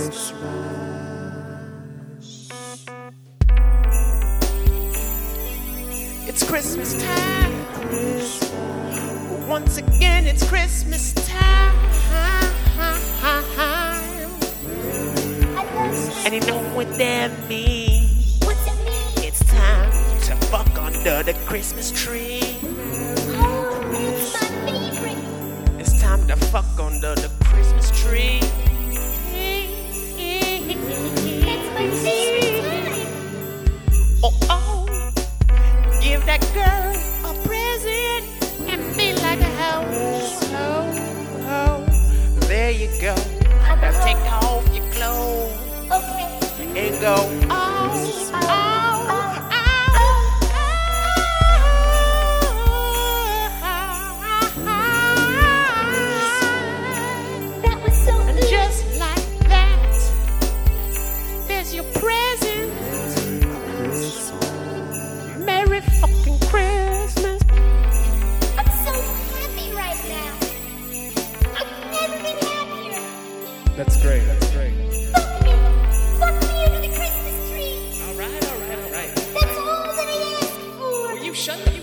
Christmas. It's Christmas time. Christmas. Once again, it's Christmas time. And you know what that means? What that means? It's time to fuck under the Christmas tree. Oh, oh, give that girl a present and be like, oh, oh, oh. There you go. Now take off your clothes Okay. and go, oh, oh, That's great. That's great. Fuck me. Fuck me under the Christmas tree. All right, all right, all right. That's all that I asked for. You shut